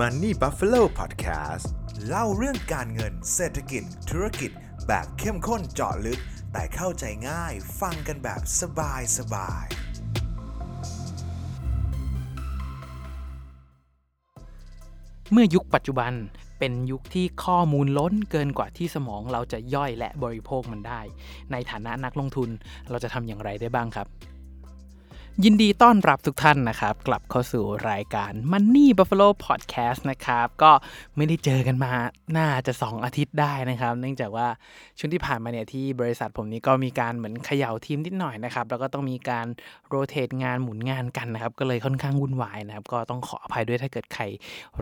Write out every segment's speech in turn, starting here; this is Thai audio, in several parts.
Money Buffalo Podcast เล่าเรื่องการเงินเศรษฐกิจ ธุรกิจ แบบเข้มข้นเจาะลึก แต่เข้าใจง่ายฟังกันแบบสบายสบาย เมื่อยุคปัจจุบันเป็นยุคที่ข้อมูลล้นเกินกว่าที่สมองเราจะย่อยและบริโภคมันได้ ในฐานะนักลงทุนเราจะทำอย่างไรได้บ้างครับ ยินดีต้อนรับทุกท่านนะครับ กลับเข้าสู่รายการ Money Buffalo Podcast นะครับ ก็ไม่ได้เจอกันมาน่าจะ 2 อาทิตย์ได้นะครับ เนื่องจากว่าช่วงที่ผ่านมาเนี่ยที่บริษัทผมนี้ก็มีการเหมือนเขย่าทีมนิดหน่อยนะครับ แล้วก็ต้องมีการโรเตทงานหมุนงานกันนะครับ ก็เลยค่อนข้างวุ่นวายนะครับ ก็ต้องขออภัยด้วยถ้าเกิดใคร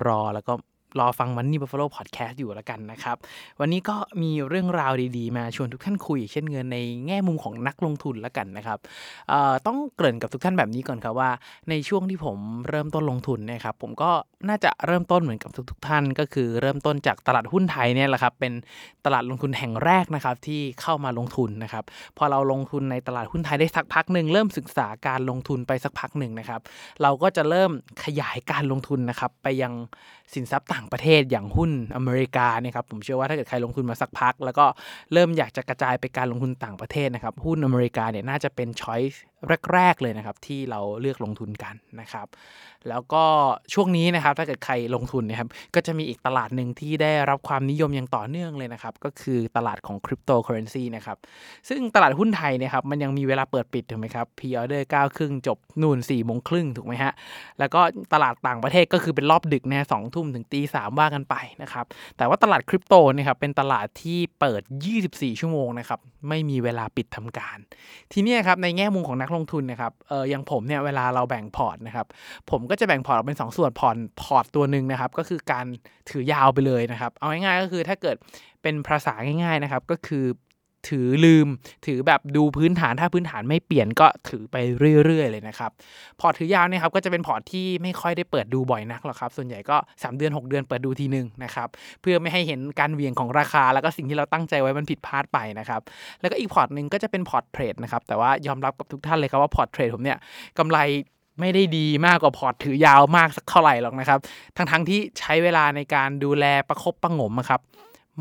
รอแล้วก็ รอฟัง Money Buffalo Podcast อยู่แล้วกันนะครับ วันนี้ก็มีเรื่องราวดีๆ มาชวนทุกท่านคุย เช่นเงินในแง่มุมของนักลงทุนแล้วกันนะครับต้องเกริ่นกับทุกท่านแบบนี้ก่อนครับว่า ในช่วงที่ผมเริ่มต้นลงทุนเนะครับผมก็น่าจะเริ่มต้นเหมือนกับทุก ๆ ท่าน ก็คือเริ่มต้นจากตลาดหุ้นไทยเนี่ยแหละครับเป็นตลาดลงทุนแห่งแรกนะครับที่เข้ามาลงทุนนะครับพอเราลงทุนในตลาดหุ้นไทยได้สักพักหนึ่งเริ่มศึกษาการลงทุนไปสักพักหนึ่งนะครับเราก็จะเริ่มขยายการลงทุนนะครับไปยังสินทรัพย์ต่างประเทศอย่างหุ้นอเมริกาเนี่ยครับผมเชื่อว่าถ้าเกิดใครลงทุนมาสักพัก แล้วก็เริ่มอยากจะกระจายไปการลงทุนต่างประเทศนะครับหุ้นอเมริกาเนี่ยน่าจะเป็น choice แรก ๆ เลยนะครับที่เราเลือกลงทุนกันนะครับ แล้วก็ช่วงนี้นะครับถ้าเกิดใครลงทุนนะครับก็จะมีอีกตลาดหนึ่งที่ได้รับความนิยมอย่างต่อเนื่องเลยนะครับ ก็คือตลาดของคริปโตเคอเรนซีนะครับซึ่งตลาดหุ้นไทยเนี่ยครับมันยังมีเวลาเปิดปิดถูกไหมครับ pre-order เก้าครึ่งจบนู่นสี่โมงครึ่งถูกไหมฮะแล้วก็ตลาดต่างประเทศก็คือเป็นรอบดึกนะสองทุ่มถึงตีสามว่ากันไปนะครับแต่ว่าตลาดคริปโตเนี่ยครับเป็นตลาดที่เปิด 24 ชั่วโมงนะครับไม่มีเวลาปิดทำการ ทีนี้ครับในแง่มุมของนักลงทุนนะครับเอออย่างผมเนี่ยเวลาเราแบ่งพอร์ตนะครับผมก็จะแบ่งพอร์ตออกเป็น 2 ส่วนพอร์ตพอร์ตตัวหนึ่งนะครับก็คือการถือยาวไปเลยนะครับ เอาง่ายๆก็คือถ้าเกิดเป็นภาษาง่ายๆนะครับก็คือ ถือลืม ถือแบบดูพื้นฐานถ้าพื้นฐานไม่เปลี่ยนก็ถือไปเรื่อย ๆ เลยนะครับ พอร์ตถือยาวเนี่ยครับก็จะเป็นพอร์ตที่ไม่ค่อยได้เปิดดูบ่อยนักหรอกครับ ส่วนใหญ่ก็ 3 เดือน 6 เดือนเปิดดูทีนึงนะครับเพื่อไม่ให้เห็นการเหวี่ยงของราคา แล้วก็สิ่งที่เราตั้งใจไว้มันผิดพลาดไปนะครับแล้วก็อีกพอร์ตหนึ่งก็จะเป็นพอร์ตเทรดนะครับแต่ว่ายอมรับกับทุกท่านเลยครับว่าพอร์ตเทรดผมเนี่ยกำไรไม่ได้ดีมากกว่าพอร์ตถือยาวมากสักเท่าไหร่หรอกนะครับ ทั้งๆที่ใช้เวลาในการดูแลประคบประหงมครับ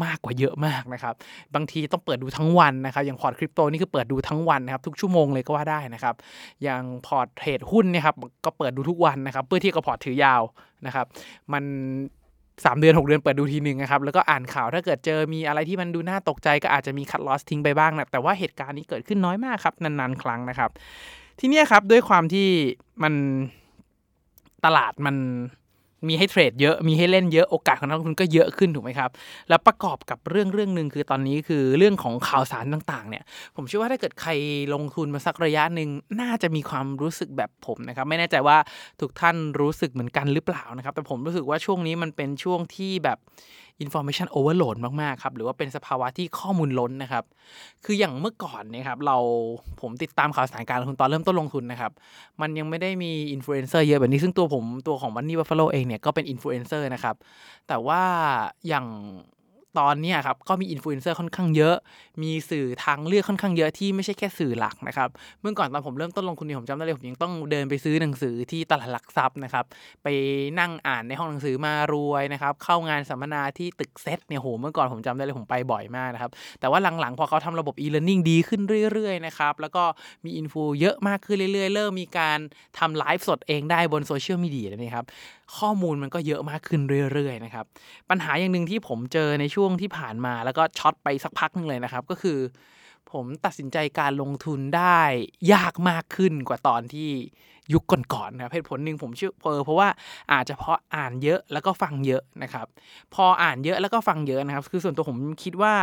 มากกว่าเยอะมากนะครับ บางทีต้องเปิดดูทั้งวันนะครับ อย่างพอร์ตคริปโตนี่คือเปิดดูทั้งวันนะครับ ทุกชั่วโมงเลยก็ว่าได้นะครับ อย่างพอร์ตเทรดหุ้นเนี่ยครับก็เปิดดูทุกวันนะครับ เพื่อที่กับพอร์ตถือยาวนะครับ มัน3เดือน 6 เดือนเปิดดูทีหนึ่งนะครับ แล้วก็อ่านข่าวถ้าเกิดเจอมีอะไรที่มันดูน่าตกใจก็อาจจะมีคัดลอสทิ้งไปบ้างนะแต่ว่าเหตุการณ์นี้เกิดขึ้นน้อยมากครับ นานๆ ครั้งนะครับ ทีนี้ครับด้วยความที่มันตลาดมัน มีให้เทรดเยอะมีให้เล่นเยอะโอกาสของนักลงทุนก็เยอะขึ้นถูกไหมครับ แล้วประกอบกับเรื่องเรื่องหนึ่งคือตอนนี้คือเรื่องของข่าวสารต่างๆเนี่ยผมเชื่อว่าถ้าเกิดใครลงทุนมาสักระยะหนึ่งน่าจะมีความรู้สึกแบบผมนะครับไม่แน่ใจว่าทุกท่านรู้สึกเหมือนกันหรือเปล่านะครับแต่ผมรู้สึกว่าช่วงนี้มันเป็นช่วงที่แบบ information overload มากๆครับหรือว่าเป็นสภาวะที่ข้อมูลล้นนะครับ คืออย่างเมื่อก่อนเนี่ยครับเราผมติดตามข่าวสารการลงทุนตอนเริ่มต้นลงทุนนะครับ มันยังไม่ได้มีอินฟลูเอนเซอร์เยอะแบบนี้ซึ่งตัวผมตัวของ Money Buffalo เองเนี่ยก็เป็นอินฟลูเอนเซอร์นะครับ แต่ว่าอย่าง ตอนนี้ครับก็มีอินฟลูเอนเซอร์ค่อนข้างเยอะ มีสื่อทางเลือกค่อนข้างเยอะที่ไม่ใช่แค่สื่อหลักนะครับ เมื่อก่อนตอนผมเริ่มต้นลงทุนเนี่ยผมจำได้เลยผมยังต้องเดินไปซื้อหนังสือที่ตลาดหลักทรัพย์นะครับไปนั่งอ่านในห้องหนังสือมารวยนะครับเข้างานสัมมนาที่ตึกเซตเนี่ยโหเมื่อก่อนผมจำได้เลยผมไปบ่อยมากนะครับแต่ว่าหลังๆพอเขาทำระบบ e-learning ดีขึ้นเรื่อยๆนะครับแล้วก็มีอินฟูเยอะมากขึ้นเรื่อย ๆ เริ่มมีการทำไลฟ์สดเองได้บนโซเชียลมีเดียนะครับข้อมูลมันก็เยอะมากขึ้นเรื่อยๆนะครับปัญหาอย่างหนึ่งที่ผมเจอในช่วงที่ผ่านมาแล้วก็ช็อตไปสักพักหนึงเลยนะครับ ก็คือ ผมตัดสินใจการลงทุนได้ยากมากขึ้นกว่าตอนที่ ยุคก่อนๆนะครับเหตุผลหนึ่งผมเชื่อเพอเพราะว่าอาจจะเพราะอ่านเยอะแล้วก็ฟังเยอะนะครับ พออ่านเยอะแล้วก็ฟังเยอะนะครับ คือส่วนตัวผมคิดว่า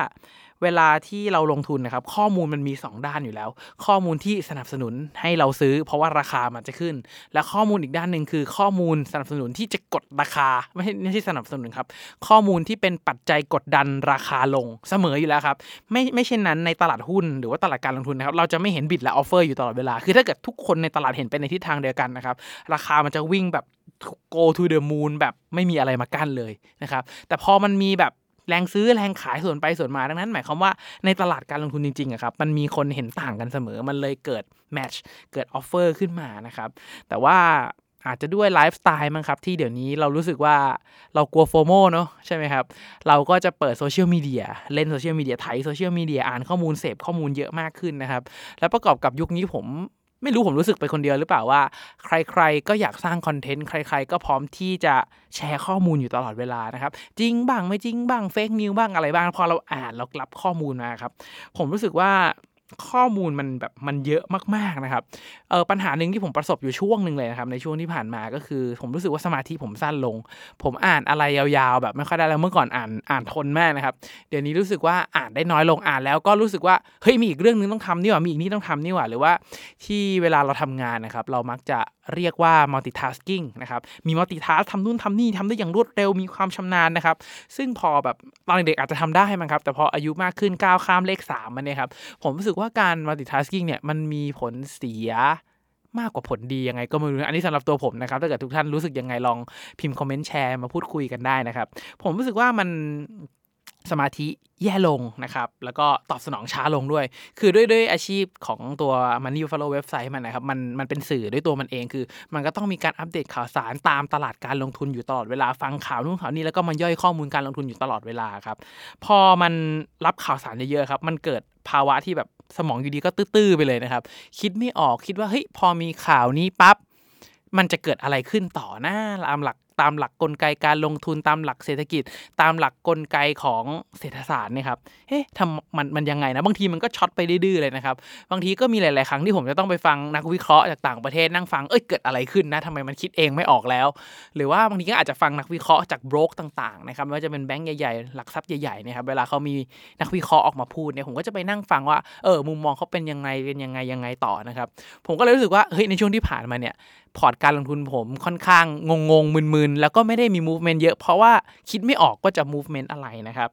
เวลาที่เราลงทุนนะครับ ข้อมูลมันมี 2 ด้านอยู่แล้ว ข้อมูลที่สนับสนุนให้เราซื้อ เพราะว่าราคามันจะขึ้น และข้อมูลอีกด้านหนึ่งคือข้อมูลสนับสนุนที่จะกดราคาไม่ใช่ไม่ใช่สนับสนุนครับ ข้อมูลที่เป็นปัจจัยกดดันราคาลงเสมออยู่แล้วครับ ไม่ไม่เช่นนั้นในตลาดหุ้นหรือว่าตลาดการลงทุนนะครับเราจะไม่เห็น bid และ offer อยู่ตลอดเวลาคือถ้าเกิดทุกคนในตลาดเห็นไปในทิศทางเดียวกันนะครับ ราคามันจะวิ่งแบบ go to the moon แบบไม่มีอะไรมากั้นเลยนะครับ แต่พอมันมีแบบแรงซื้อแรงขายส่วนไปส่วนมาดังนั้น หมายความว่าในตลาดการลงทุนจริงๆอะครับมันมีคนเห็นต่างกันเสมอมันเลยเกิดmatch เกิด offer ขึ้นมานะครับ แต่ว่าอาจจะด้วยไลฟ์สไตล์มั้งครับ ที่เดี๋ยวนี้เรารู้สึกว่าเรากลัว FOMO เนาะใช่ไหมครับ เราก็จะเปิดโซเชียลมีเดียเล่นโซเชียลมีเดียไถโซเชียลมีเดียอ่านข้อมูลเสพข้อมูลเยอะมากขึ้นนะครับ แล้วประกอบกับยุคนี้ผม ไม่รู้ผมรู้สึกไปคนเดียวหรือเปล่าว่า ใครๆก็อยากสร้างคอนเทนต์ใคร ๆ ก็พร้อมที่จะแชร์ข้อมูลอยู่ตลอดเวลานะครับจริงบ้างไม่จริงบ้าง fake news บ้างอะไรบ้างพอเราอ่านเรารับข้อมูลมาครับผมรู้สึกว่า ข้อมูลมันแบบมันเยอะมากๆนะครับเออปัญหาหนึ่งที่ผมประสบอยู่ช่วงหนึ่งเลยนะครับในช่วงที่ผ่านมาก็คือ ผมรู้สึกว่าสมาธิผมสั้นลง ผมอ่านอะไรยาวๆ แบบไม่ค่อยได้แล้วเมื่อก่อนอ่านอ่านทนมากนะครับเดี๋ยวนี้รู้สึกว่าอ่านได้น้อยลงอ่านแล้วก็รู้สึกว่าเฮ้ยมีอีกเรื่องนึงต้องทำนี่หว่ามีอีกนี่ต้องทำนี่หว่าหรือว่าที่เวลาเราทำงานนะครับเรามักจะเรียกว่า multitasking นะครับ มี multitask ทำนู่นทำนี่ทำได้อย่างรวดเร็ว มีความชำนาญนะครับ ซึ่งพอแบบตอนเด็กอาจจะทำได้มั้งครับ แต่พออายุมากขึ้นก้าวข้ามเลข 3 มันเนี่ยครับ ผมรู้สึกว่าการ multitasking เนี่ย มันมีผลเสียมากกว่าผลดียังไงก็ไม่รู้ อันนี้สำหรับตัวผมนะครับ ถ้าเกิดทุกท่านรู้สึกยังไงลองพิมพ์คอมเมนต์แชร์มาพูดคุยกันได้นะครับ ผมรู้สึกว่ามัน สมาธิแย่ลงนะครับ แล้วก็ตอบสนองช้าลงด้วย คือด้วยด้วยอาชีพของตัว Money Follow เว็บไซต์มันนะครับ มันมันเป็นสื่อด้วยตัวมันเอง คือ มันก็ต้องมีการอัปเดตข่าวสารตามตลาดการลงทุนอยู่ตลอดเวลา ฟังข่าวนู่นข่าวนี้แล้วก็มันย่อยข้อมูลการลงทุนอยู่ตลอดเวลาครับ พอมันรับข่าวสารเยอะๆครับ มันเกิดภาวะที่แบบสมองอยู่ดีก็ตื้อๆไปเลยนะครับ คิดไม่ออก คิดว่าเฮ้ย พอมีข่าวนี้ปั๊บ มันจะเกิดอะไรขึ้นต่อหน้าตามหลัก ตามหลักกลไกการลงทุนตามหลักเศรษฐกิจ ตามหลักกลไกของเศรษฐศาสตร์เนี่ยครับเฮ้ยทำมันมันยังไงนะบางทีมันก็ช็อตไปดื้อเลยนะครับบางทีก็มีหลาย ๆ ครั้งที่ผมจะต้องไปฟังนักวิเคราะห์จากต่างประเทศนั่งฟังเอ้ยเกิดอะไรขึ้นนะทำไมมันคิดเองไม่ออกแล้ว หรือว่าบางทีก็อาจจะฟังนักวิเคราะห์จากโบรกต่าง ๆ นะครับไม่ว่าจะเป็นแบงก์ใหญ่ ๆ หลักทรัพย์ใหญ่ ๆ นะครับเวลาเขามีนักวิเคราะห์ออกมาพูดเนี่ยผมก็จะไปนั่งฟังว่าเออมุมมองเขาเป็นยังไงเป็นยังไงยังไงต่อนะครับผมก็เลยรู้สึกว่าเฮ้ยในช่วงที่ผ่านมาเนี่ยพอร์ตการลงทุนผมค่อนข้างงงๆมึนๆแล้วก็ไม่ได้มี movement เยอะ เพราะว่าคิดไม่ออกก็จะ movement อะไรนะครับ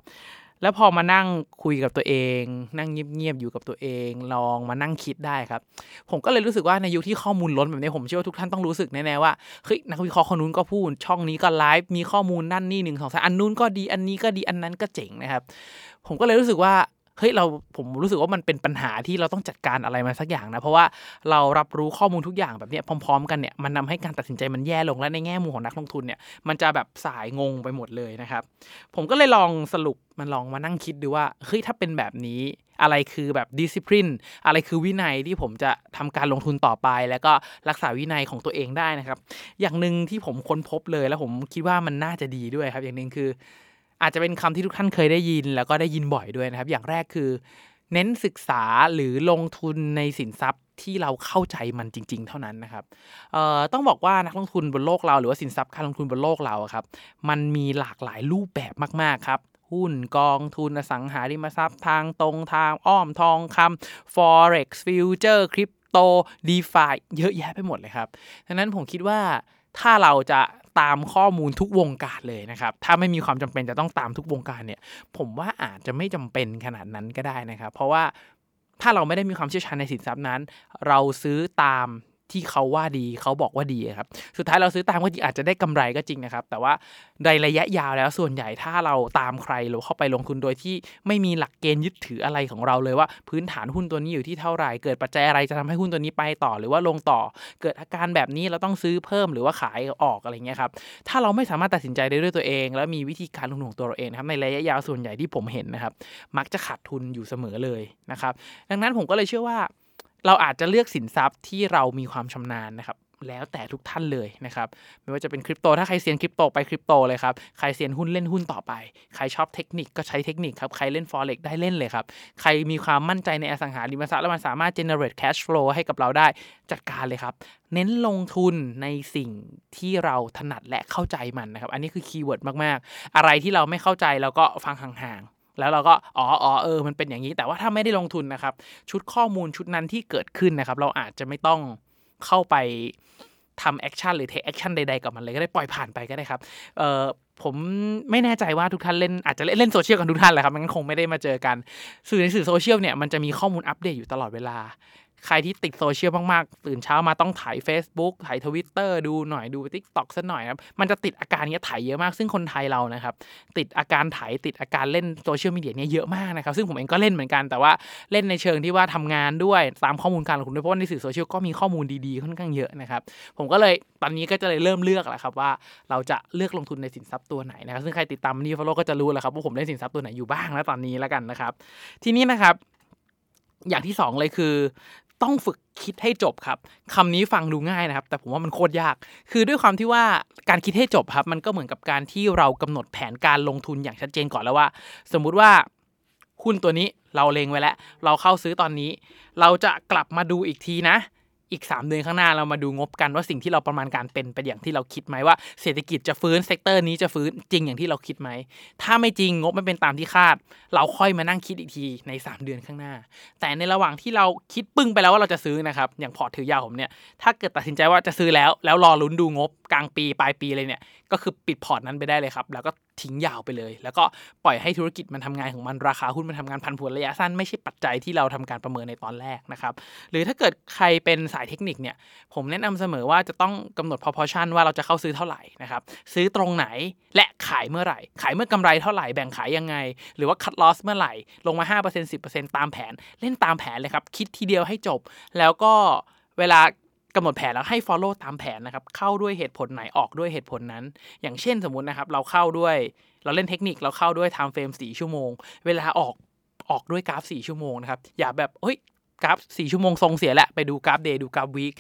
แล้วพอมานั่งคุยกับตัวเอง นั่งเงียบๆอยู่กับตัวเอง ลองมานั่งคิดได้ครับ ผมก็เลยรู้สึกว่าในยุคที่ข้อมูลล้นแบบนี้ผมเชื่อว่าทุกท่านต้องรู้สึกแน่ๆว่าเฮ้ยนักวิเคราะห์คนนู้นก็พูด ช่องนี้ก็ไลฟ์มีข้อมูลนั่นนี่หนึ่งสองสามอันนู้นก็ดีอันนี้ก็ดีอันนั้นก็เจ๋งนะครับ ผมก็เลยรู้สึกว่า เฮ้ยเราผมรู้สึกว่ามันเป็นปัญหาที่เราต้องจัดการอะไรมาสักอย่างนะ เพราะว่าเรารับรู้ข้อมูลทุกอย่างแบบนี้พร้อม ๆ กันเนี่ยมันนาให้การตัดสินใจมันแย่ลงและในแง่มุมของนักลงทุนเนี่ยมันจะแบบสายงงไปหมดเลยนะครับ ผมก็เลยลองสรุปมันลองมานั่งคิดดูว่าเฮ้ยถ้าเป็นแบบนี้อะไรคือแบบดิสซิ p ลินอะไรคือวินัยที่ผมจะทำการลงทุนต่อไป แล้วก็รักษาวินัยของตัวเองได้นะครับ อย่างหนึ่งที่ผมค้นพบเลยแล้วผมคิดว่ามันน่าจะดีด้วยครับ อย่างหนึ่งคือ อาจจะเป็นคำที่ทุกท่านเคยได้ยิน แล้วก็ได้ยินบ่อยด้วยนะครับ อย่างแรกคือ เน้นศึกษาหรือลงทุนในสินทรัพย์ที่เราเข้าใจมันจริง ๆ เท่านั้นนะครับต้องบอกว่านักลงทุนบนโลกเรา หรือว่าสินทรัพย์การลงทุนบนโลกเราครับ มันมีหลากหลายรูปแบบมาก ๆ ครับหุ้นกองทุนอสังหาริมทรัพย์ทางตรงทางอ้อมทองคำ forex future crypto defi เยอะแยะไปหมดเลยครับดังนั้นผมคิดว่า ถ้าเราจะตามข้อมูลทุกวงการเลยนะครับ ถ้าไม่มีความจำเป็นจะต้องตามทุกวงการเนี่ย ผมว่าอาจจะไม่จำเป็นขนาดนั้นก็ได้นะครับ เพราะว่าถ้าเราไม่ได้มีความเชี่ยวชาญในสินทรัพย์นั้น เราซื้อตาม ที่เขาว่าดีเขาบอกว่าดีครับ สุดท้ายเราซื้อตามก็จริงอาจจะได้กำไรก็จริงนะครับ แต่ว่าในระยะยาวแล้วส่วนใหญ่ถ้าเราตามใครหรือเข้าไปลงทุนโดยที่ไม่มีหลักเกณฑ์ยึดถืออะไรของเราเลยว่า พื้นฐานหุ้นตัวนี้อยู่ที่เท่าไหร่เกิดปัจจัยอะไรจะทำให้หุ้นตัวนี้ไปต่อ หรือว่าลงต่อ เกิดอาการแบบนี้เราต้องซื้อเพิ่มหรือว่าขายออกอะไรเงี้ยครับถ้าเราไม่สามารถตัดสินใจได้ด้วยตัวเอง แล้วมีวิธีการลงทุนของตัวเราเองครับในระยะยาวส่วนใหญ่ที่ผมเห็นนะครับ มักจะขาดทุนอยู่เสมอเลยนะครับ ดังนั้นผมก็เลยเชื่อว่า เราอาจจะเลือกสินทรัพย์ที่เรามีความชำนาญนะครับแล้วแต่ทุกท่านเลยนะครับ ไม่ว่าจะเป็นคริปโต ถ้าใครเซียนคริปโตไปคริปโตเลยครับ ใครเซียนหุ้นเล่นหุ้นต่อไป ใครชอบเทคนิคก็ใช้เทคนิคครับ ใครเล่น forex ได้เล่นเลยครับ ใครมีความมั่นใจในอสังหาริมทรัพย์แล้วมันสามารถ generate cash flow ให้กับเราได้จัดการเลยครับ เน้นลงทุนในสิ่งที่เราถนัดและเข้าใจมันนะครับ อันนี้คือคีย์เวิร์ดมากๆ อะไรที่เราไม่เข้าใจเราก็ฟังห่าง แล้วเราก็อ๋ออ๋อเออมันเป็นอย่างนี้ แต่ว่าถ้าไม่ได้ลงทุนนะครับ ชุดข้อมูลชุดนั้นที่เกิดขึ้นนะครับ เราอาจจะไม่ต้องเข้าไปทำ action หรือ take action ใดๆกับมันเลยก็ได้ปล่อยผ่านไปก็ได้ครับเออผมไม่แน่ใจว่าทุกท่านเล่นอาจจะเล่นโซเชียลกันทุกท่านแหละครับมันคงไม่ได้มาเจอกัน สื่อในสื่อโซเชียลเนี่ยมันจะมีข้อมูลอัปเดตอยู่ตลอดเวลา ใครที่ติดโซเชียลมากๆตื่นเช้ามาต้องถ่าย Facebook ถ่ายทวิตเตอร์ดูหน่อยดู TikTok สักหน่อยครับมันจะติดอาการนี้ถ่ายเยอะมาก ซึ่งคนไทยเรานะครับ ติดอาการถ่ายติดอาการเล่นโซเชียลมีเดียเนี่ยเยอะมากนะครับ ซึ่งผมเองก็เล่นเหมือนกันแต่ว่าเล่นในเชิงที่ว่าทำงานด้วยตามข้อมูลการลงทุนด้วยเพราะในสื่อโซเชียลก็มีข้อมูลดีๆค่อนข้างเยอะนะครับผมก็เลยตอนนี้ก็จะเลยเริ่มเลือกแหละครับว่าเราจะเลือกลงทุนในสินทรัพย์ตัวไหนนะครับซึ่งใครติดตามนี่ฟอลโลก็จะรู้แหล้วครับว่าผมเล่นสินทรัพย์ตัวไหนอยู่บ้างแล้วตอนนี้แล้วกันนะครับ ทีนี้นะครับอย่างที่สองเลยคือ ต้องฝึกคิดให้จบครับคำนี้ฟังดูง่ายนะครับ แต่ผมว่ามันโคตรยาก คือด้วยความที่ว่าการคิดให้จบครับ มันก็เหมือนกับการที่เรากำหนดแผนการลงทุนอย่างชัดเจนก่อนแล้วว่า สมมุติว่าหุ้นตัวนี้เราเล็งไว้แล้ว เราเข้าซื้อตอนนี้ เราจะกลับมาดูอีกทีนะ อีก 3 เดือนข้างหน้าเรามาดูงบกันว่าสิ่งที่เราประมาณการเป็นไปอย่างที่เราคิดไหมว่าเศรษฐกิจจะฟื้น sector นี้จะฟื้นจริงอย่างที่เราคิดไหม ถ้าไม่จริงงบไม่เป็นตามที่คาด เราค่อยมานั่งคิดอีกทีใน 3 เดือนข้างหน้า แต่ในระหว่างที่เราคิดปึ้งไปแล้วว่าเราจะซื้อนะครับอย่างพอร์ตถือยาวผมเนี่ยถ้าเกิดตัดสินใจว่าจะซื้อแล้วแล้วรอลุ้นดูงบกลางปีปลายปีเลยเนี่ย ก็คือปิดพอร์ตนั้นไปได้เลยครับ แล้วก็ทิ้งยาวไปเลย แล้วก็ปล่อยให้ธุรกิจมันทำงานของมันราคาหุ้นมันทำงานพันผวนระยะสั้นไม่ใช่ปัจจัยที่เราทำการประเมินในตอนแรกนะครับ หรือถ้าเกิดใครเป็นสายเทคนิคเนี่ย ผมแนะนำเสมอว่าจะต้องกำหนด proportion ว่าเราจะเข้าซื้อเท่าไหร่นะครับ ซื้อตรงไหนและขายเมื่อไหร่ ขายเมื่อกำไรเท่าไหร่แบ่งขายยังไง หรือว่า cut loss เมื่อไหร่ ลงมา 5% 10%ตามแผน เล่นตามแผนเลยครับ คิดทีเดียวให้จบ แล้วก็เวลา กำหนดแผนแล้วให้ follow ตามแผนนะครับ เข้าด้วยเหตุผลไหนออกด้วยเหตุผลนั้น อย่างเช่นสมมุตินะครับ เราเข้าด้วยเราเล่นเทคนิคเราเข้าด้วย time frame 4ชั่วโมง เวลาออกออกด้วยกราฟ 4 ชั่วโมงนะครับ อย่าแบบเฮ้ยกราฟ 4 ชั่วโมงทรงเสียแหละ ไปดูกราฟ day ดูกราฟ week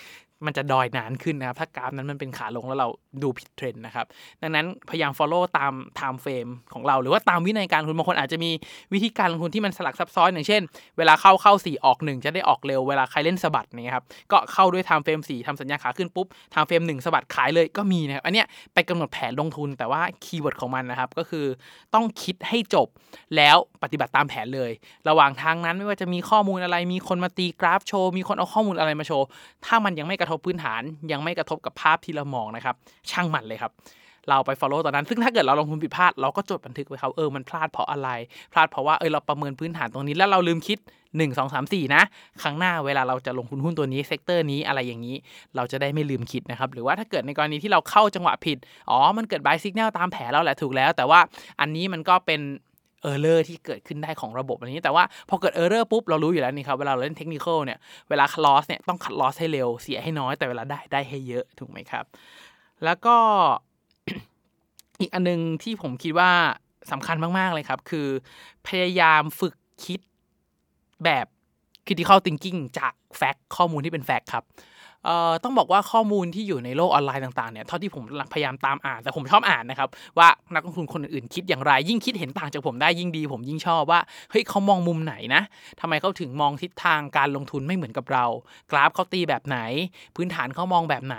มันจะดอยนานขึ้นนะครับ ถ้ากราฟนั้นมันเป็นขาลงแล้วเราดูผิดเทรนด์นะครับ ดังนั้นพยายาม follow ตาม time frame ของเรา หรือว่าตามวินัยการลงทุนบางคนอาจจะมีวิธีการลงทุนที่มันสลับซับซ้อนอย่างเช่น เวลาเข้าเข้า 4 ออก 1 จะได้ออกเร็วเวลาใครเล่นสะบัดนี่ครับก็เข้าด้วย time frame 4ทำสัญญาณขาขึ้นปุ๊บ time frame 1สะบัดขายเลยก็มีนะครับอันเนี้ยไปกำหนดแผนลงทุนแต่ว่าคีย์เวิร์ดของมันนะครับก็คือต้องคิดให้จบแล้วปฏิบัติตามแผนเลย ระหว่างทางนั้นไม่ว่าจะมีข้อมูลอะไรมีคนมาตีกราฟโชว์มีคนเอาข้อมูลอะไรมาโชว์ถ้ามันยังไม่กระทบพื้นฐาน ยังไม่กระทบกับภาพที่เรามองนะครับ ช่างมันเลยครับ เราไป follow ตามนั้น ซึ่งถ้าเกิดเราลงทุนผิดพลาด เราก็จดบันทึกไว้ครับเออมันพลาดเพราะอะไร พลาดเพราะว่าเออเราประเมินพื้นฐานตรงนี้แล้วเราลืมคิด 1 2 3 4 นะ ครั้งหน้าเวลาเราจะลงทุนหุ้นตัวนี้ sector นี้อะไรอย่างนี้ เราจะได้ไม่ลืมคิดนะครับหรือว่าถ้าเกิดในกรณีที่เราเข้าจังหวะผิดอ๋อมันเกิด buy signal ตามแผนเราแหละถูกแล้ว แต่ว่าอันนี้มันก็เป็น error ที่เกิดขึ้นได้ของระบบอันนี้ แต่ว่าพอเกิด error ปุ๊บเรารู้อยู่แล้วนี่ครับ เวลาเราเล่นเทคนิคเนี่ยเวลา cut loss เนี่ยต้อง cut loss ให้เร็วเสียให้น้อยแต่เวลาได้ได้ให้เยอะถูกไหมครับ แล้วก็อีกอันนึงที่ผมคิดว่าสำคัญมาก ๆ เลยครับ คือพยายามฝึกคิดแบบ critical thinking จาก fact ข้อมูลที่เป็น fact ครับ ต้องบอกว่าข้อมูลที่อยู่ในโลกออนไลน์ต่างๆเนี่ยเท่าที่ผมพยายามตามอ่านแต่ผมชอบอ่านนะครับว่านักลงทุนคนอื่นคิดอย่างไร ยิ่งคิดเห็นต่างจากผมได้ยิ่งดี ผมยิ่งชอบว่าเฮ้ยเขามองมุมไหนนะทำไมเขาถึงมองทิศทางการลงทุนไม่เหมือนกับเรา กราฟเขาตีแบบไหน พื้นฐานเขามองแบบไหน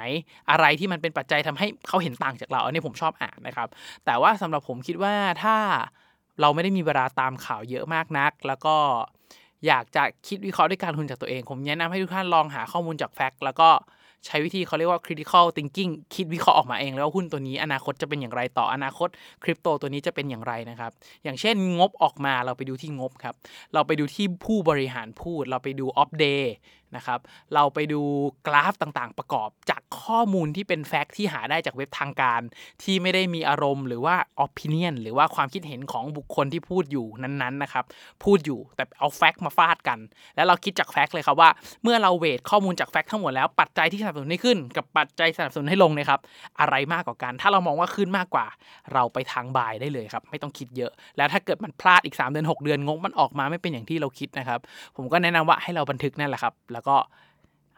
อะไรที่มันเป็นปัจจัยทำให้เขาเห็นต่างจากเราอันนี้ผมชอบอ่านนะครับ แต่ว่าสำหรับผมคิดว่าถ้าเราไม่ได้มีเวลาตามข่าวเยอะมากนัก แล้วก็ อยากจะคิดวิเคราะห์ด้วยการทุนจากตัวเอง ผมแนะนำให้ทุกท่านลองหาข้อมูลจากแฟกต์แล้วก็ใช้วิธีเขาเรียกว่า critical thinking คิดวิเคราะห์ออกมาเองแล้วว่าหุ้นตัวนี้อนาคตจะเป็นอย่างไรต่ออนาคตคริปโตตัวนี้จะเป็นอย่างไรนะครับ อย่างเช่นงบออกมาเราไปดูที่งบครับ เราไปดูที่ผู้บริหารพูด เราไปดูอัปเดต นะครับ เราไปดูกราฟต่างๆ ประกอบจากข้อมูลที่เป็น fact ที่หาได้จากเว็บทางการ ที่ไม่ได้มีอารมณ์หรือว่า opinion หรือว่าความคิดเห็นของบุคคลที่พูดอยู่นั้นๆนะครับ พูดอยู่แต่เอา fact มาฟาดกัน แล้วเราคิดจาก fact เลยครับว่า เมื่อเรา weight ข้อมูลจาก fact ทั้งหมดแล้วปัจจัยที่สนับสนุนให้ขึ้น กับปัจจัยสนับสนุนให้ลงนะครับ อะไรมากกว่ากัน ถ้าเรามองว่าขึ้นมากกว่า เราไปทางบายได้เลยครับ ไม่ต้องคิดเยอะ แล้วถ้าเกิดมันพลาดอีก 3 เดือน 6 เดือนงบมันออกมาไม่เป็นอย่างที่เราคิดนะครับ ผมก็แนะนำว่าให้เราบันทึกนั่นแหละครับแล้วก็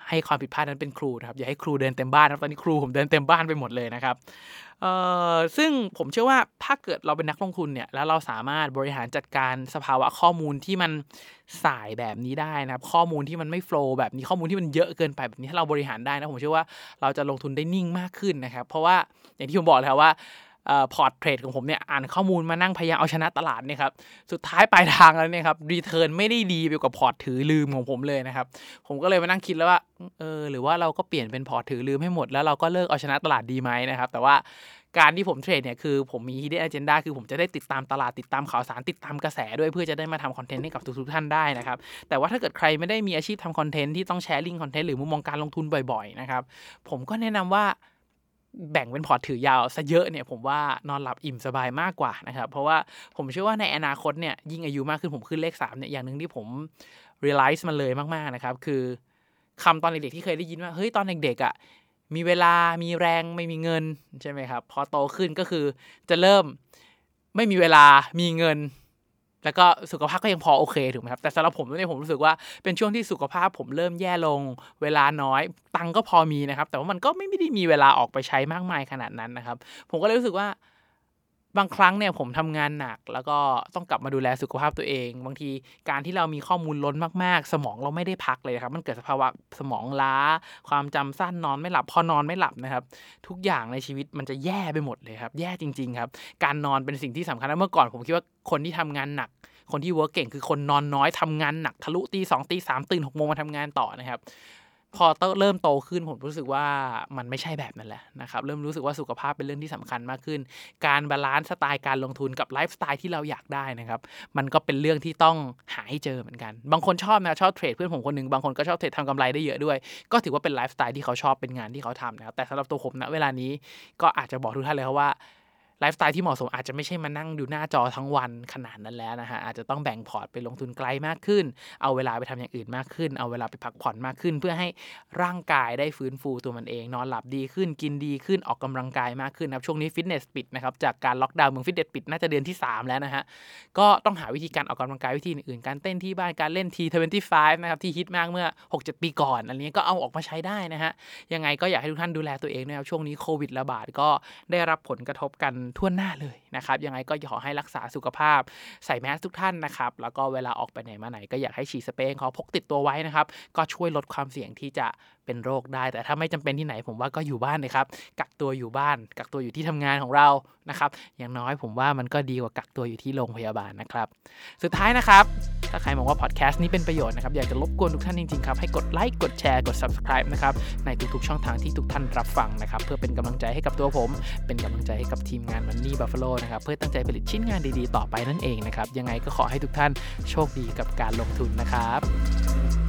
ให้ความผิดพลาดนั้นเป็นครูนะครับอย่าให้ครูเดินเต็มบ้านนะตอนนี้ครูผมเดินเต็มบ้านไปหมดเลยนะครับเอ่อซึ่งผมเชื่อว่าถ้าเกิดเราเป็นนักลงทุนเนี่ยแล้วเราสามารถบริหารจัดการสภาวะข้อมูลที่มันสายแบบนี้ได้นะครับข้อมูลที่มันไม่โฟล์แบบนี้ข้อมูลที่มันเยอะเกินไปแบบนี้ถ้าเราบริหารได้นะผมเชื่อว่าเราจะลงทุนได้นิ่งมากขึ้นนะครับ เพราะว่าอย่างที่ผมบอกเลยครับว่า พอร์ตเทรดของผมเนี่ยอ่านข้อมูลมานั่งพยายามเอาชนะตลาดเนี่ยครับสุดท้ายปลายทางแล้วเนี่ยครับ return ไม่ได้ดีไปกว่าพอร์ตถือลืมของผมเลยนะครับผมก็เลยมานั่งคิดแล้วว่าเออหรือว่าเราก็เปลี่ยนเป็นพอร์ตถือลืมให้หมดแล้วเราก็เลิกเอาชนะตลาดดีไหมนะครับแต่ว่าการที่ผมเทรดเนี่ยคือผมมี hidden agenda คือผมจะได้ติดตามตลาดติดตามข่าวสารติดตามกระแสด้วยเพื่อจะได้มาทำคอนเทนต์ให้กับทุกๆท่านได้นะครับแต่ว่าถ้าเกิดใครไม่ได้มีอาชีพทำคอนเทนต์ที่ต้องแชร์ลิงก์คอนเทนต์หรือมุมมองการลงทุนบ่อยๆนะครับผมก็แนะนำว่า แบ่งเป็นพอร์ตถือยาวซะเยอะเนี่ยผมว่านอนหลับอิ่มสบายมากกว่านะครับ เพราะว่าผมเชื่อว่าในอนาคตเนี่ยยิ่งอายุมากขึ้นผมขึ้นเลข3เนี่ยอย่างหนึ่งที่ผม realize มันเลยมากๆนะครับ คือคำตอนเด็กๆที่เคยได้ยินว่าเฮ้ยตอนเด็กๆอะ่ะมีเวลามีแรงไม่มีเงินใช่ไหมครับ พอโตขึ้นก็คือจะเริ่มไม่มีเวลามีเงิน แล้วก็สุขภาพก็ยังพอโอเคถูกไหมครับแต่สำหรับผมเนี่ยผมรู้สึกว่าเป็นช่วงที่สุขภาพผมเริ่มแย่ลง เวลาน้อย ตังก็พอมีนะครับ แต่ว่ามันก็ไม่ได้มีเวลาออกไปใช้มากมายขนาดนั้นนะครับ ผมก็เลยรู้สึกว่า บางครั้งเนี่ยผมทำงานหนัก แล้วก็ต้องกลับมาดูแลสุขภาพตัวเอง บางทีการที่เรามีข้อมูลล้นมากๆ สมองเราไม่ได้พักเลยครับมันเกิดสภาวะสมองล้า ความจำสั้นนอนไม่หลับพอนอนไม่หลับนะครับ ทุกอย่างในชีวิตมันจะแย่ไปหมดเลยครับแย่จริง ๆ ครับ การนอนเป็นสิ่งที่สำคัญนะเมื่อก่อนผมคิดว่าคนที่ทำงานหนัก คนที่ work เก่งคือคนนอนน้อยทำงานหนักทะลุตีสองตีสามตื่นหกโมงมาทำงานต่อนะครับ พอเริ่มโตขึ้นผมรู้สึกว่ามันไม่ใช่แบบนั้นแหละนะครับเริ่มรู้สึกว่าสุขภาพเป็นเรื่องที่สำคัญมากขึ้น การ balance สไตล์การลงทุนกับไลฟ์สไตล์ที่เราอยากได้นะครับมันก็เป็นเรื่องที่ต้องหาให้เจอเหมือนกัน บางคนชอบนะชอบเทรดเพื่อนผมคนหนึ่งบางคนก็ชอบเทรดทำกำไรได้เยอะด้วย ก็ถือว่าเป็นไลฟ์สไตล์ที่เขาชอบเป็นงานที่เขาทำนะครับแต่สำหรับตัวผมนะเวลานี้ก็อาจจะบอกทุกท่านเลยครับว่า ไลฟ์สไตล์ที่เหมาะสมอาจจะไม่ใช่มานั่งดูหน้าจอทั้งวันขนาดนั้นแล้วนะฮะอาจจะต้องแบ่งพอร์ตไปลงทุนไกลมากขึ้น เอาเวลาไปทำอย่างอื่นมากขึ้น เอาเวลาไปพักผ่อนมากขึ้น เพื่อให้ร่างกายได้ฟื้นฟูตัวมันเอง นอนหลับดีขึ้นกินดีขึ้นออกกำลังกายมากขึ้นนะครับช่วงนี้ฟิตเนสปิดนะครับจากการล็อกดาวน์เมืองฟิตเนสปิดน่าจะเดือนที่ 3 แล้วนะฮะก็ต้องหาวิธีการออกกำลังกายวิธีอื่นการเต้นที่บ้านการเล่น T25 นะครับที่ฮิตมากเมื่อ 6-7 ปีก่อนอันนี้ก็เอาออกมาใช้ได้นะฮะยังไงก็อยากให้ทุกท่านดูแลตัวเองนะครับช่วงนี้โควิดระบาดก็ได้รับผลกระทบกันทั่วหน้าเลยนะครับ ยังไงก็ขอให้รักษาสุขภาพ ใส่แมสทุกท่านนะครับ แล้วก็เวลาออกไปไหนมาไหนก็อยากให้ฉีดสเปรย์เขาพกติดตัวไว้นะครับ ก็ช่วยลดความเสี่ยงที่จะเป็นโรคได้ แต่ถ้าไม่จำเป็นที่ไหนผมว่าก็อยู่บ้านเลยครับ กักตัวอยู่บ้าน กักตัวอยู่ที่ทำงานของเรา นะครับ อย่างน้อยผมว่ามันก็ดีกว่ากักตัวอยู่ที่โรงพยาบาลนะครับ สุดท้ายนะครับ ถ้าใครมองว่าพอดแคสต์นี้เป็นประโยชน์นะครับ อยากจะรบกวนทุกท่านจริงๆครับ ให้กดไลค์ กดแชร์ กด subscribe นะครับ ในทุกๆช่องทางที่ทุกท่านรับฟังนะครับ เพื่อเป็นกำลังใจให้กับตัวผม เป็นกำลังใจให้กับทีมงานมันนี่บัฟฟาโลนะครับ เพื่อตั้งใจผลิตชิ้นงานดีๆ ต่อไปนั่นเองนะครับ ยังไงก็ขอให้ทุกท่านโชคดีกับการลงทุนนะครับ